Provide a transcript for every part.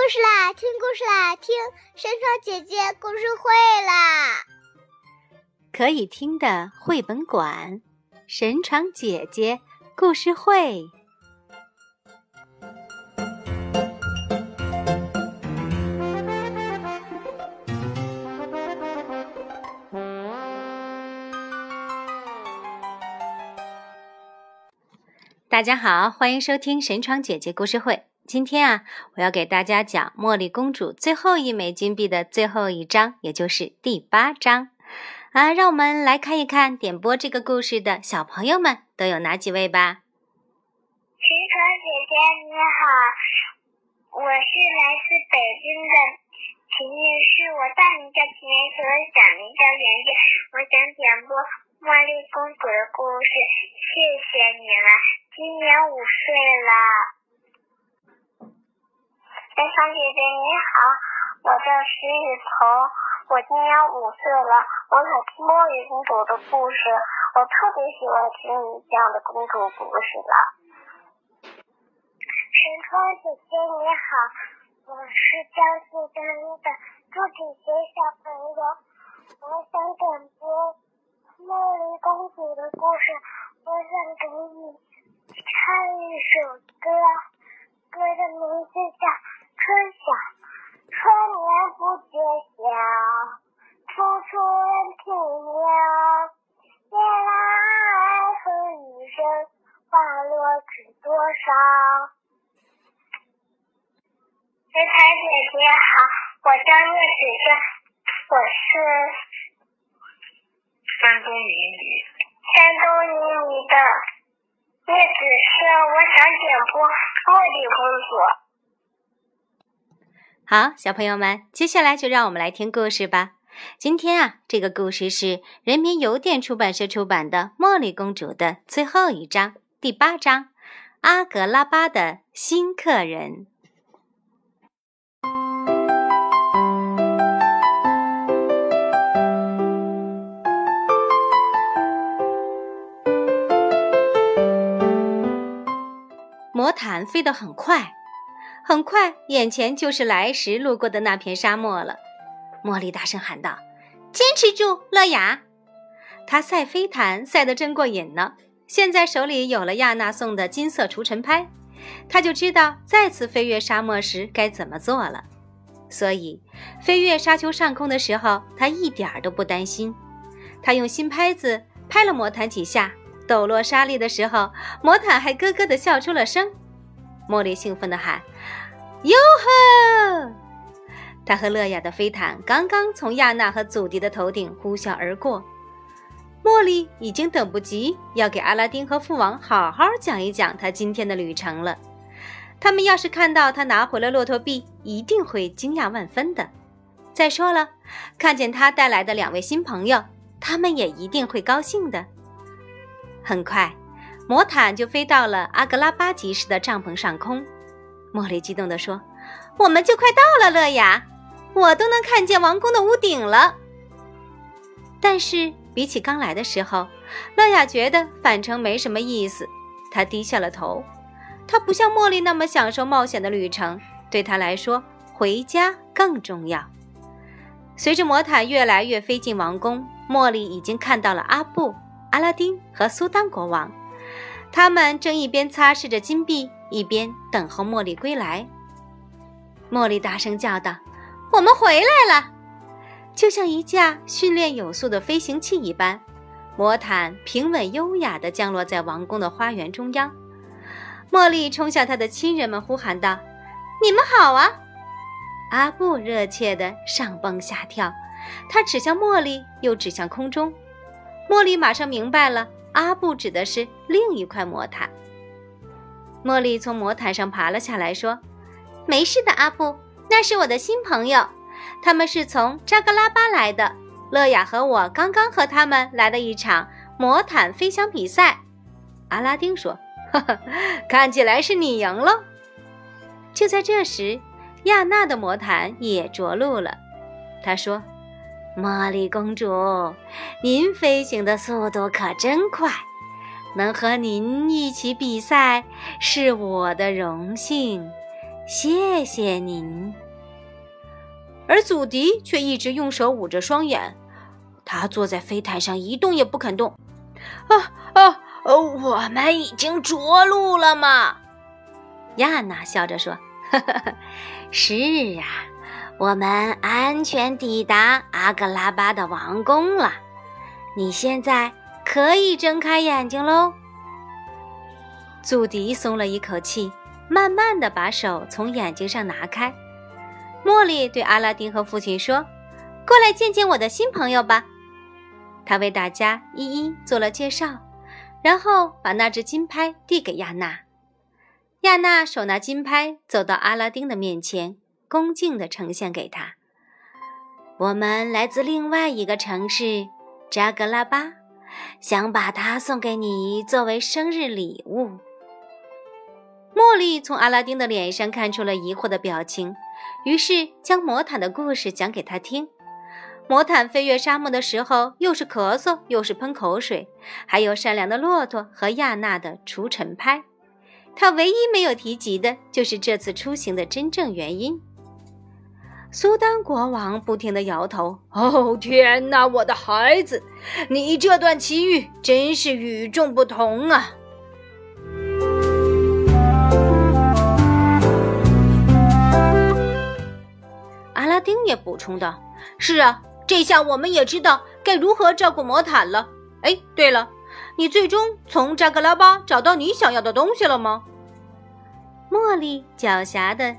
故事啦，听故事啦，听山川姐姐故事会啦！可以听的绘本馆，神床姐姐故事会。大家好，欢迎收听神床姐姐故事会。今天啊，我要给大家讲茉莉公主最后一枚金币的最后一章，也就是第八章。啊，让我们来看一看点播这个故事的小朋友们都有哪几位吧。神床姐姐你好，我是来自北京的秦女士，我大名叫秦元秀，小名叫圆圆，我想点播茉莉公主的故事，谢谢你了。今年五岁了。神床姐姐你好，我叫石雨桐，我今年五岁了，我想听茉莉公主的故事，我特别喜欢听你讲的公主故事了。神窗姐姐你好，我是江西张一的朱子贤小朋友，我想点播茉莉公主的故事，我想给你唱一首歌，歌的名字叫。春晓，春眠不觉晓，处处闻啼鸟。夜来风雨声，花落知多少。学台姐姐好，我叫叶子轩，我是山东临沂。山东临沂的叶子轩，我想点播《茉莉公主》。好，小朋友们，接下来就让我们来听故事吧。今天啊，这个故事是人民邮电出版社出版的《茉莉公主》的最后一章，第八章《阿格拉巴的新客人》。魔毯飞得很快。很快，眼前就是来时路过的那片沙漠了。茉莉大声喊道：“坚持住，乐雅！”他赛飞毯赛得真过瘾呢。现在手里有了亚娜送的金色除尘拍，他就知道再次飞越沙漠时该怎么做了。所以，飞越沙丘上空的时候，他一点儿都不担心。他用新拍子拍了魔毯几下，抖落沙粒的时候，魔毯还咯咯地笑出了声。茉莉兴奋地喊：“哟呵！”她和乐雅的飞毯刚刚从亚娜和祖迪的头顶呼啸而过。茉莉已经等不及要给阿拉丁和父王好好讲一讲他今天的旅程了。他们要是看到他拿回了骆驼币，一定会惊讶万分的。再说了，看见他带来的两位新朋友，他们也一定会高兴的。很快。魔毯就飞到了阿格拉巴集市的帐篷上空，茉莉激动地说：“我们就快到了，乐雅，我都能看见王宫的屋顶了。”但是比起刚来的时候，乐雅觉得返程没什么意思，她低下了头。她不像茉莉那么享受冒险的旅程，对她来说，回家更重要。随着魔毯越来越飞进王宫，茉莉已经看到了阿布、阿拉丁和苏丹国王。他们正一边擦拭着金币，一边等候茉莉归来。茉莉大声叫道：“我们回来了！”就像一架训练有素的飞行器一般，魔毯平稳优雅地降落在王宫的花园中央。茉莉冲向她的亲人们，呼喊道：“你们好啊！”阿布热切地上蹦下跳，他指向茉莉，又指向空中。茉莉马上明白了。阿布指的是另一块魔毯。茉莉从魔毯上爬了下来，说：“没事的，阿布，那是我的新朋友，他们是从扎格拉巴来的。乐雅和我刚刚和他们来了一场魔毯飞翔比赛。”阿拉丁说：“呵呵，看起来是你赢了。”就在这时，亚娜的魔毯也着陆了。她说。茉莉公主，您飞行的速度可真快，能和您一起比赛是我的荣幸。谢谢您。而祖迪却一直用手捂着双眼，他坐在飞毯上一动也不肯动。啊啊！我们已经着陆了吗？亚娜笑着说：“呵 呵是啊，我们安全抵达阿格拉巴的王宫了。你现在可以睁开眼睛喽。”祖迪松了一口气，慢慢的把手从眼睛上拿开。茉莉对阿拉丁和父亲说：“过来见见我的新朋友吧。”他为大家一一做了介绍，然后把那只金拍递给亚娜。亚娜手拿金拍，走到阿拉丁的面前，恭敬地呈现给他：“我们来自另外一个城市扎格拉巴，想把它送给你作为生日礼物。”茉莉从阿拉丁的脸上看出了疑惑的表情。于是将魔毯的故事讲给他听。魔毯飞越沙漠的时候，又是咳嗽，又是喷口水，还有善良的骆驼和亚娜的除尘拍。他唯一没有提及的就是这次出行的真正原因。苏丹国王不停地摇头：“哦，天哪，我的孩子，你这段奇遇真是与众不同啊！”阿拉丁也补充道：“是啊，这下我们也知道该如何照顾魔毯了。哎，对了，你最终从扎格拉巴找到你想要的东西了吗？”茉莉狡黠的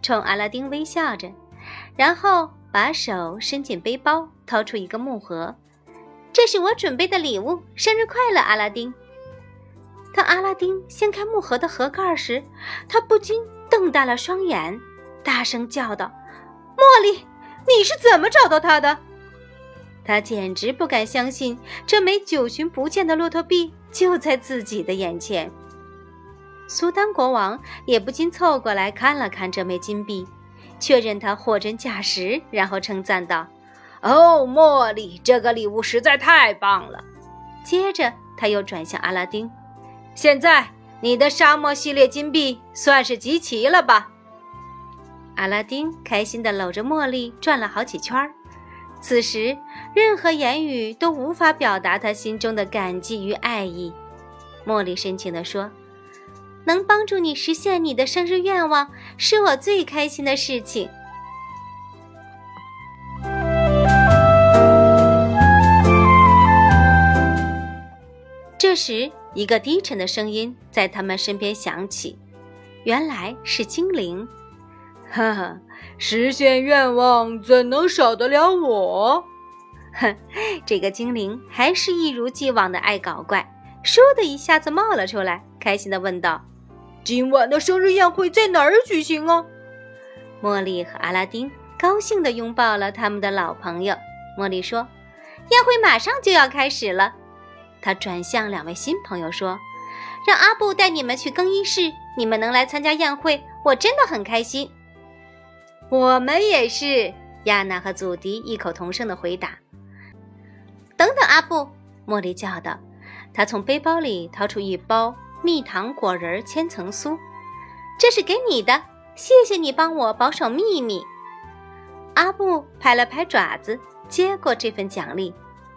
冲阿拉丁微笑着，然后把手伸进背包，掏出一个木盒：“这是我准备的礼物，生日快乐，阿拉丁！”当阿拉丁掀开木盒的盒盖时，他不禁瞪大了双眼，大声叫道。茉莉，你是怎么找到它的？他简直不敢相信，这枚久寻不见的骆驼币就在自己的眼前。苏丹国王也不禁凑过来看了看这枚金币，确认它货真价实，然后称赞道：“哦，茉莉，这个礼物实在太棒了。”接着他又转向阿拉丁：“现在你的沙漠系列金币算是集齐了吧？”阿拉丁开心地搂着茉莉转了好几圈儿，此时任何言语都无法表达他心中的感激与爱意。茉莉深情地说：“能帮助你实现你的生日愿望，是我最开心的事情。”这时，一个低沉的声音在他们身边响起，原来是精灵。哈哈，实现愿望怎能少得了我？哼，这个精灵还是一如既往的爱搞怪，倏的一下子冒了出来，开心的问道：“今晚的生日宴会在哪儿举行啊？”茉莉和阿拉丁高兴地拥抱了他们的老朋友。茉莉说：“宴会马上就要开始了。”她转向两位新朋友说：“让阿布带你们去更衣室，你们能来参加宴会，我真的很开心。”我们也是，亚娜和祖迪异口同声的回答。等等，阿布，茉莉叫道。她从背包里掏出一包蜜糖果仁千层酥，这是给你的，谢谢你帮我保守秘密。阿布拍了拍爪子，接过这份奖励，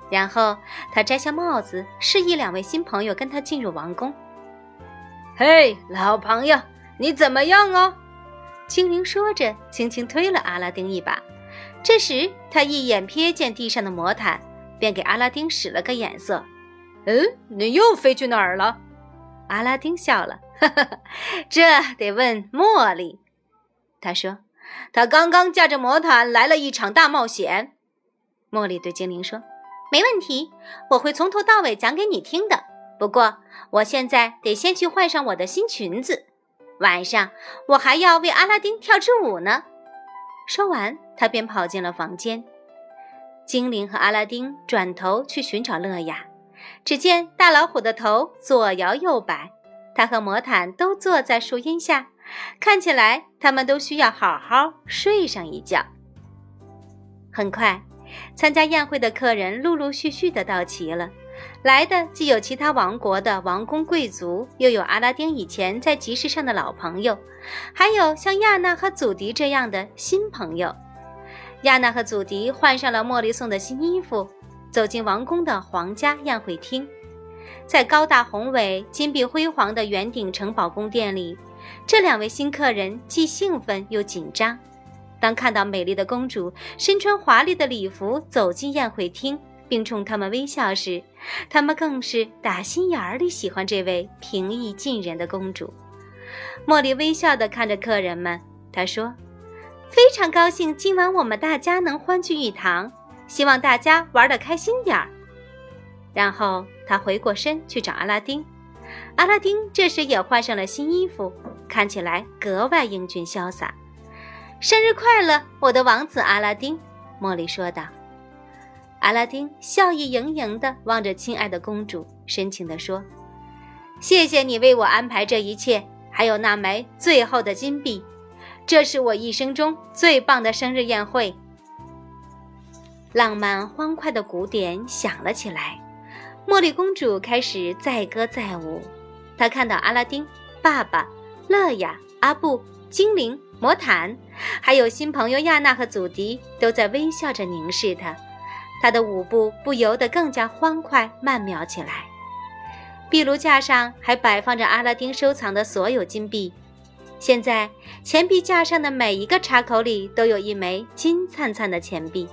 然后他摘下帽子，示意两位新朋友跟他进入王宫。嘿，老朋友，你怎么样啊？精灵说着，轻轻推了阿拉丁一把。这时，他一眼瞥见地上的魔毯，便给阿拉丁使了个眼色。“嗯，你又飞去哪儿了？”阿拉丁笑了，“哈哈，这得问茉莉。”他说：“他刚刚驾着魔毯来了一场大冒险。”茉莉对精灵说：“没问题，我会从头到尾讲给你听的。不过，我现在得先去换上我的新裙子。”晚上我还要为阿拉丁跳支舞呢。说完，他便跑进了房间。精灵和阿拉丁转头去寻找乐雅，只见大老虎的头左摇右摆，他和魔毯都坐在树荫下，看起来他们都需要好好睡上一觉。很快，参加宴会的客人陆陆续续的到齐了，来的既有其他王国的王公贵族，又有阿拉丁以前在集市上的老朋友，还有像亚娜和祖迪这样的新朋友。亚娜和祖迪换上了茉莉送的新衣服，走进王宫的皇家宴会厅。在高大宏伟、金碧辉煌的圆顶城堡宫殿里，这两位新客人既兴奋又紧张。当看到美丽的公主身穿华丽的礼服走进宴会厅，并冲他们微笑时，他们更是打心眼里喜欢这位平易近人的公主。茉莉微笑地看着客人们，她说：“非常高兴今晚我们大家能欢聚一堂，希望大家玩的开心点儿。”然后他回过身去找阿拉丁。阿拉丁这时也换上了新衣服，看起来格外英俊潇洒。“生日快乐，我的王子阿拉丁！”茉莉说道。阿拉丁笑意盈盈地望着亲爱的公主，深情地说：“谢谢你为我安排这一切，还有那枚最后的金币，这是我一生中最棒的生日宴会。”浪漫欢快的鼓点响了起来，茉莉公主开始载歌载舞。她看到阿拉丁、爸爸、乐雅、阿布、精灵、魔毯，还有新朋友亚娜和祖迪，都在微笑着凝视她。他的舞步不由得更加欢快曼妙起来。壁炉架上还摆放着阿拉丁收藏的所有金币，现在钱币架上的每一个插口里都有一枚金灿灿的钱币。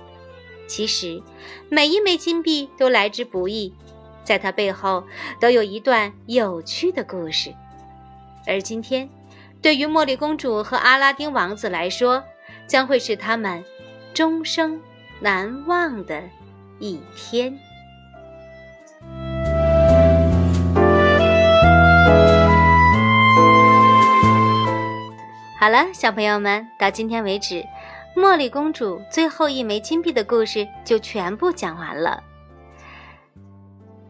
其实，每一枚金币都来之不易，在它背后都有一段有趣的故事。而今天，对于茉莉公主和阿拉丁王子来说，将会是他们终生难忘的。一天。好了，小朋友们，到今天为止，茉莉公主最后一枚金币的故事就全部讲完了。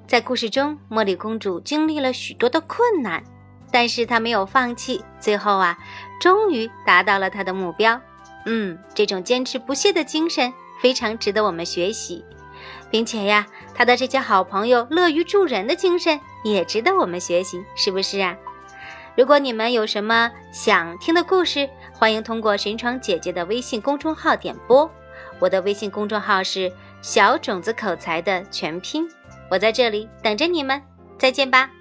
在故事中，茉莉公主经历了许多的困难，但是她没有放弃，最后啊，终于达到了她的目标。嗯，这种坚持不懈的精神非常值得我们学习。并且呀，她的这些好朋友乐于助人的精神也值得我们学习，是不是啊？如果你们有什么想听的故事，欢迎通过神床姐姐的微信公众号点播。我的微信公众号是小种子口才的全拼，我在这里等着你们，再见吧。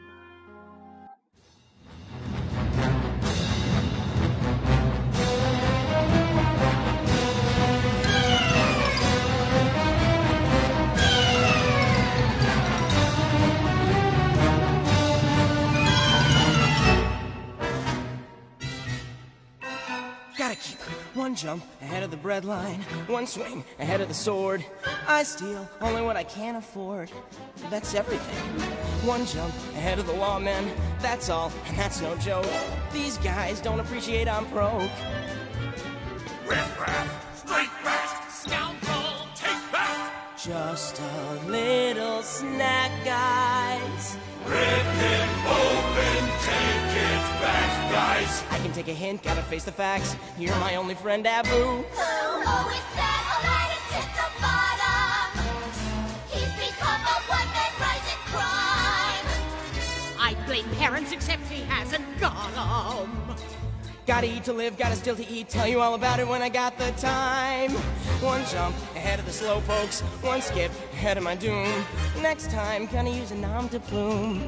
Jump ahead of the breadline, one swing ahead of the sword. I steal only what I can afford. That's everything. One jump ahead of the lawmen, that's all, and that's no joke. These guys don't appreciate I'm broke. With wrath, Just a little snack, guys. Rip him open, take it back, guys. I can take a hint, gotta face the facts. You're my only friend, Abu. It's sad, alright, it's hit the bottom. He's become a one-man rising crime. I blame parents, except he hasn't got 'em. Gotta eat to live, gotta still to eat. Tell you all about it when I got the time. One jump ahead of the slow pokes, one skip ahead of my doom. Next time, gonna use a nom de plume.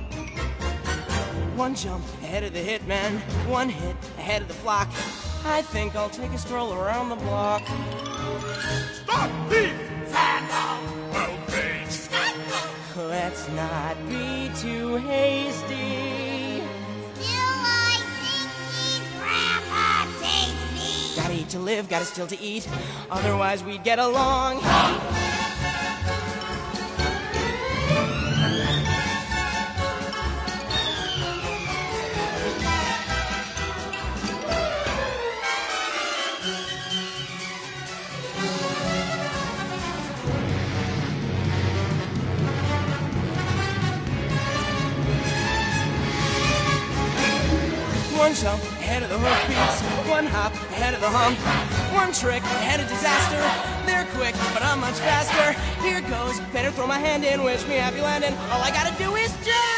One jump ahead of the hitman, one hit ahead of the flock. I think I'll take a stroll around the block. Stop thief! Outrage! Let's not be too hasty. need to live, gotta still to eat, otherwise we'd get along. One jump ahead of the hoofbeats one hop ahead of the hump, one trick ahead of disaster. They're quick, but I'm much faster. Here goes, better throw my hand in, wish me happy landing. All I gotta do is jump.